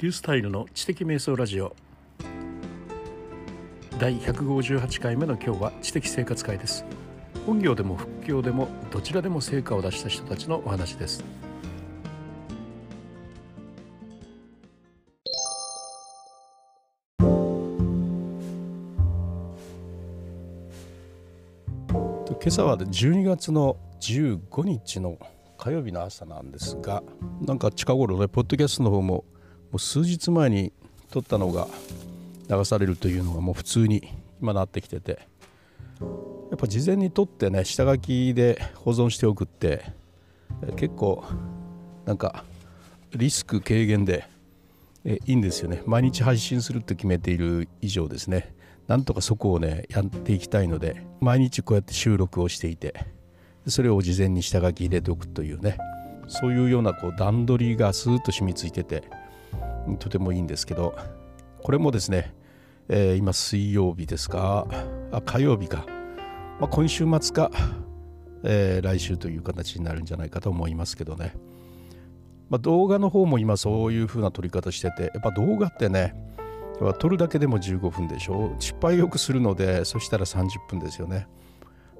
リュースタイルの知的瞑想ラジオ。第158回目の今日は知的生活会です。本業でも副業でもどちらでも成果を出した人たちのお話です。今朝は12月の15日の火曜日の朝なんですがなんか近頃ねポッドキャストの方ももう数日前に撮ったのが流されるというのがもう普通に今なってきててやっぱ事前に撮ってね下書きで保存しておくって結構なんかリスク軽減でえいいんですよね。毎日配信すると決めている以上ですね。なんとかそこをねやっていきたいので毎日こうやって収録をしていてそれを事前に下書き入れておくというねそういうようなこう段取りがスーッと染みついててとてもいいんですけどこれもですね、えー、今水曜日ですか？あ火曜日か、まあ、今週末か、えー、来週という形になるんじゃないかと思いますけどね、まあ、動画の方も今そういう風な撮り方しててやっぱ動画ってね撮るだけでも15分でしょ？失敗よくするのでそしたら30分ですよね。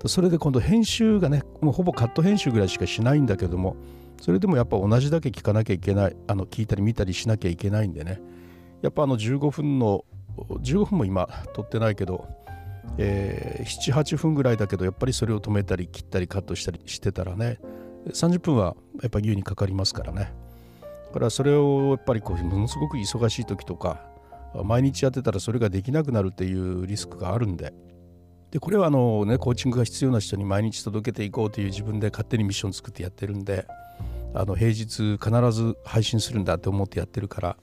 それで今度編集がねもうほぼカット編集ぐらいしかしないんだけどもそれでもやっぱ同じだけ聞かなきゃいけないあの聞いたり見たりしなきゃいけないんでね。やっぱあの15分の15分も今撮ってないけど、えー、78分ぐらいだけどやっぱりそれを止めたり切ったりカットしたりしてたらね30分はやっぱ優にかかりますからね。だからそれをやっぱりこうものすごく忙しい時とか毎日やってたらそれができなくなるっていうリスクがあるんで。でこれはあの、ね、コーチングが必要な人に毎日届けていこうという自分で勝手にミッション作ってやってるんであの平日必ず配信するんだって思ってやってるから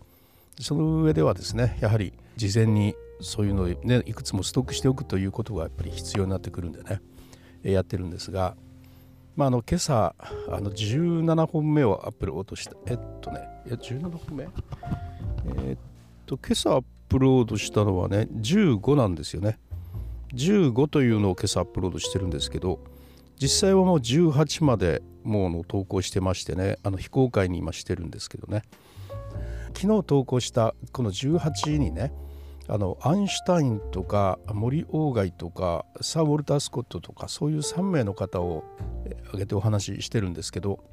その上ではですねやはり事前にそういうのを、ね、いくつもストックしておくということがやっぱり必要になってくるんでねやってるんですが、まあ、あの今朝あの17本目をアップロードしたえっとねいや17本目？え、っと今朝アップロードしたのはね15なんですよね。15というのを今朝アップロードしてるんですけど実際はもう18までもうの投稿してましてねあの非公開に今してるんですけどね。昨日投稿したこの18にねあのアインシュタインとか森鴎外とかサー・ウォルター・スコットとかそういう3名の方を挙げてお話ししてるんですけど、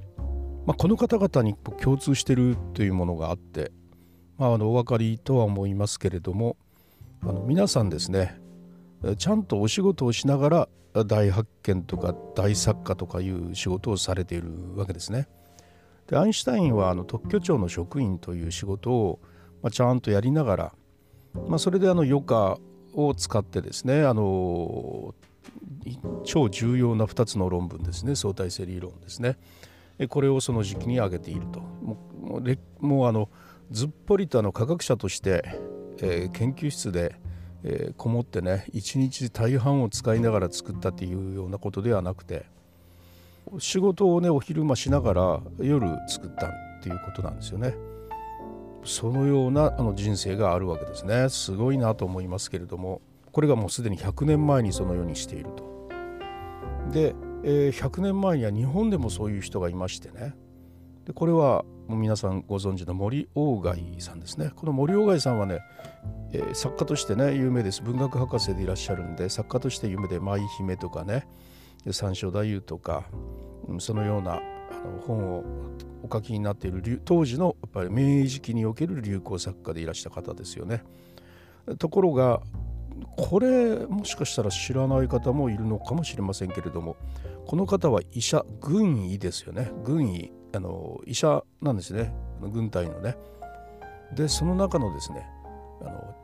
まあ、この方々に共通してるというものがあって、まあ、あのお分かりとは思いますけれどもあの皆さんですねちゃんとお仕事をしながら大発見とか大作家とかいう仕事をされているわけですね。でアインシュタインはあの特許庁の職員という仕事を、まあ、ちゃんとやりながら、まあ、それであの余暇を使ってですねあの超重要な2つの論文ですね相対性理論ですねこれをその時期に挙げているともうもうあのずっぽりとあの科学者として、えー、研究室でえー、こもってね一日大半を使いながら作ったっていうようなことではなくて仕事をねお昼間しながら夜作ったっていうことなんですよね。そのようなあの人生があるわけですねすごいなと思いますけれどもこれがもうすでに100年前にそのようにしていると。で、えー、100年前には日本でもそういう人がいましてねでこれはもう皆さんご存知の森鴎外さんですね。この森鴎外さんはね、えー、作家としてね有名です。文学博士でいらっしゃるんで作家として有名で「舞姫」とかね「三章太夫」とか、うん、そのようなあの本をお書きになっている当時のやっぱり明治期における流行作家でいらした方ですよね。ところがこれもしかしたら知らない方もいるのかもしれませんけれどもこの方は医者軍医ですよね。軍医。あの医者なんですね。軍隊のね。でその中のですねあの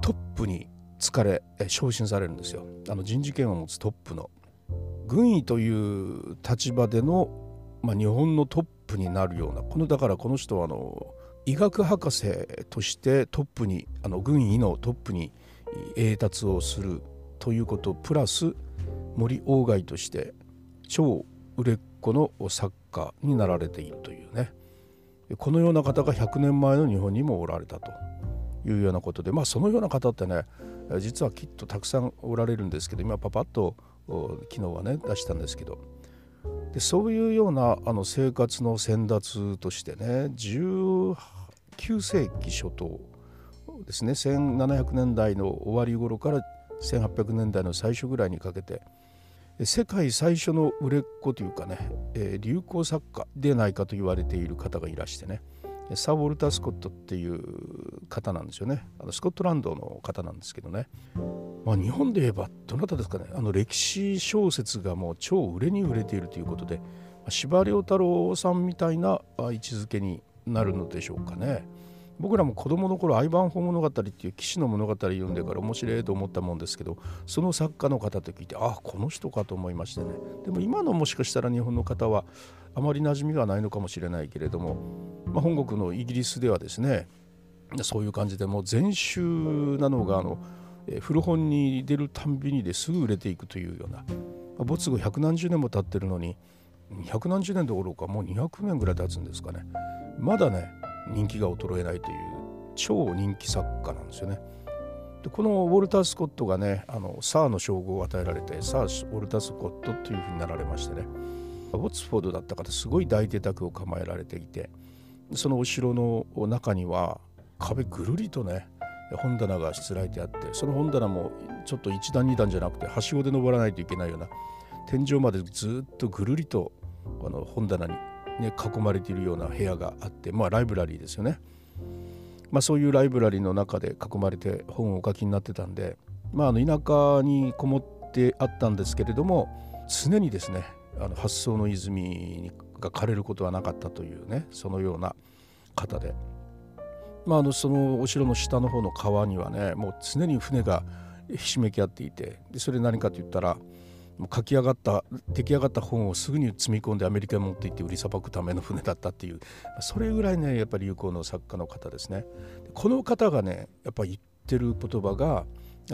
トップに疲れ昇進されるんですよ。あの人事権を持つトップの。軍医という立場での、まあ、日本のトップになるようなこのだからこの人はあの医学博士としてトップにあの軍医のトップに栄達をするということプラス森鴎外として超売れっ子の作家になられているというねこのような方が100年前の日本にもおられたというようなことでまあそのような方ってね実はきっとたくさんおられるんですけど今パパッと昨日はね出したんですけどでそういうようなあの生活の先達としてね19 19世紀初頭ですね1700年代の終わり頃から1800年代の最初ぐらいにかけて世界最初の売れっ子というかね、え、流行作家でないかと言われている方がいらしてねサー・ウォルター・スコットっていう方なんですよね。あのスコットランドの方なんですけどね、まあ、日本で言えばどなたですかね。あの歴史小説がもう超売れに売れているということで司馬太郎さんみたいな位置づけになるのでしょうかね。僕らも子供の頃「アイバンホ物語」っていう騎士の物語読んでから面白いと思ったもんですけどその作家の方と聞いてああこの人かと思いましてね。でも今のもしかしたら日本の方はあまり馴染みがないのかもしれないけれども、まあ、本国のイギリスではですねそういう感じでもう全集なのがあの古本に出るたんびにですぐ売れていくというような没後百何十年も経ってるのに百何十年どころかもう200年ぐらい経つんですかね。まだね人気が衰えないという超人気作家なんですよね。でこのウォルター・スコットがねあのサーの称号を与えられてサー・ウォルター・スコットというふうになられましてねウォッツフォードだった方すごい大邸宅を構えられていてその後ろの中には壁ぐるりとね本棚がしつらえてあってその本棚もちょっと1段2段じゃなくてはしごで登らないといけないような天井までずっとぐるりとあの本棚にね、囲まれているような部屋があって、まあ、ライブラリーですよね。まあ、そういうライブラリーの中で囲まれて本をお書きになってたんで、まあ、あの田舎にこもってあったんですけれども常にですねあの発想の泉が枯れることはなかったというねそのような方で、まあ、あのそのお城の下の方の川にはねもう常に船がひしめき合っていてでそれ何かと言ったら書き上がった出来上がった本をすぐに積み込んでアメリカに持って行って売りさばくための船だったっていうそれぐらいねやっぱり有効の作家の方ですね。この方がねやっぱ言ってる言葉が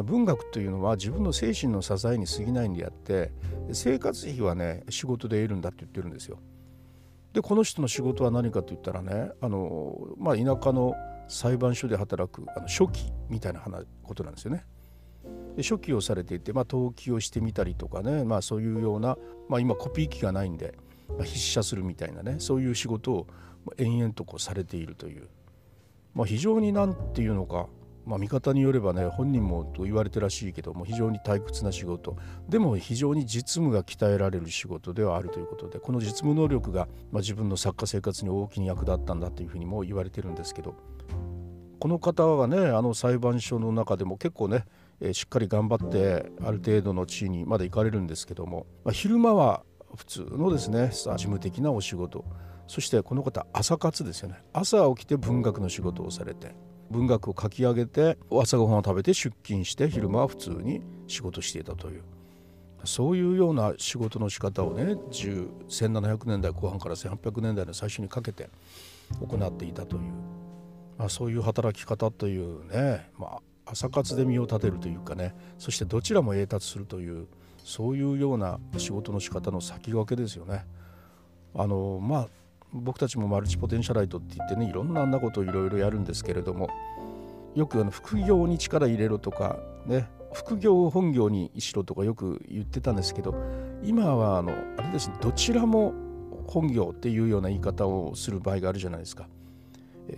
文学というのは自分の精神の支えに過ぎないんであって生活費はね仕事で得るんだって言ってるんですよ。でこの人の仕事は何かと言ったらねあの、まあ、田舎の裁判所で働くあの書記みたいなことなんですよね。で初期をされていて、まあ、登記をしてみたりとかね、まあ、そういうような、まあ、今コピー機がないんで、まあ、筆写するみたいなねそういう仕事を延々とこうされているという、まあ、非常に何て言うのか、まあ、見方によればね本人もと言われてらしいけども非常に退屈な仕事。でも非常に実務が鍛えられる仕事ではあるということでこの実務能力が、まあ、自分の作家生活に大きに役立ったんだというふうにも言われてるんですけどこの方はねあの裁判所の中でも結構ねえ、しっかり頑張ってある程度の地位にまだ行かれるんですけども、まあ、昼間は普通のですね事務的なお仕事。そしてこの方朝活ですよね。朝起きて文学の仕事をされて文学を書き上げて朝ごはんを食べて出勤して昼間は普通に仕事していたという。そういうような仕事の仕方をね1700年代後半から1800年代の最初にかけて行っていたという、まあ、そういう働き方というね、ま、朝活で身を立てるというかねそしてどちらも栄達するというそういうような仕事の仕方の先駆けですよね。あのまあ僕たちもマルチポテンシャライトって言ってねいろんなあんなことをいろいろやるんですけれどもよくあの副業に力入れろとかね副業を本業にしろとかよく言ってたんですけど今はあのあれですねどちらも本業っていうような言い方をする場合があるじゃないですか。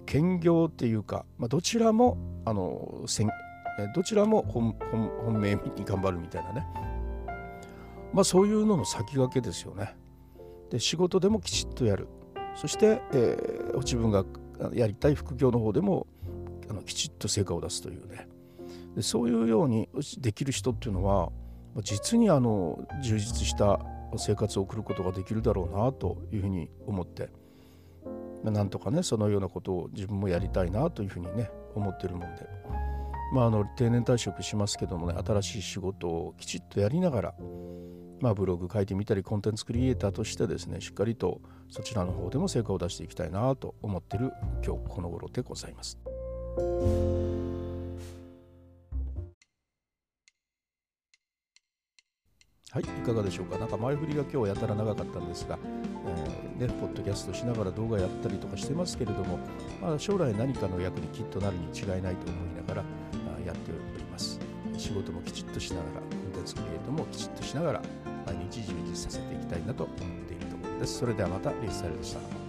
兼業っていうか、まあ、どちらもあのどちらも本本命に頑張るみたいなね、まあ、そういうのの先駆けですよね。で仕事でもきちっとやる。そして、えー、自分がやりたい副業の方でもあのきちっと成果を出すというね。でそういうようにできる人っていうのは実にあの充実した生活を送ることができるだろうなというふうに思って。なんとかねそのようなことを自分もやりたいなというふうにね思ってるもんで、まあ、あの定年退職しますけどもね新しい仕事をきちっとやりながら、まあ、ブログ書いてみたりコンテンツクリエイターとしてですねしっかりとそちらの方でも成果を出していきたいなと思ってる今日この頃でございます。はい、いかがでしょうか？なんか前振りが今日やたら長かったんですが、えー、ね、ポッドキャストしながら動画やったりとかしてますけれども、まあ、将来何かの役にきっとなるに違いないと思いながらあやっております。仕事もきちっとしながら、コンテンツクリエイトもきちっとしながら、毎日充実させていきたいなと思っているところです。それではまた、リースタイルでした。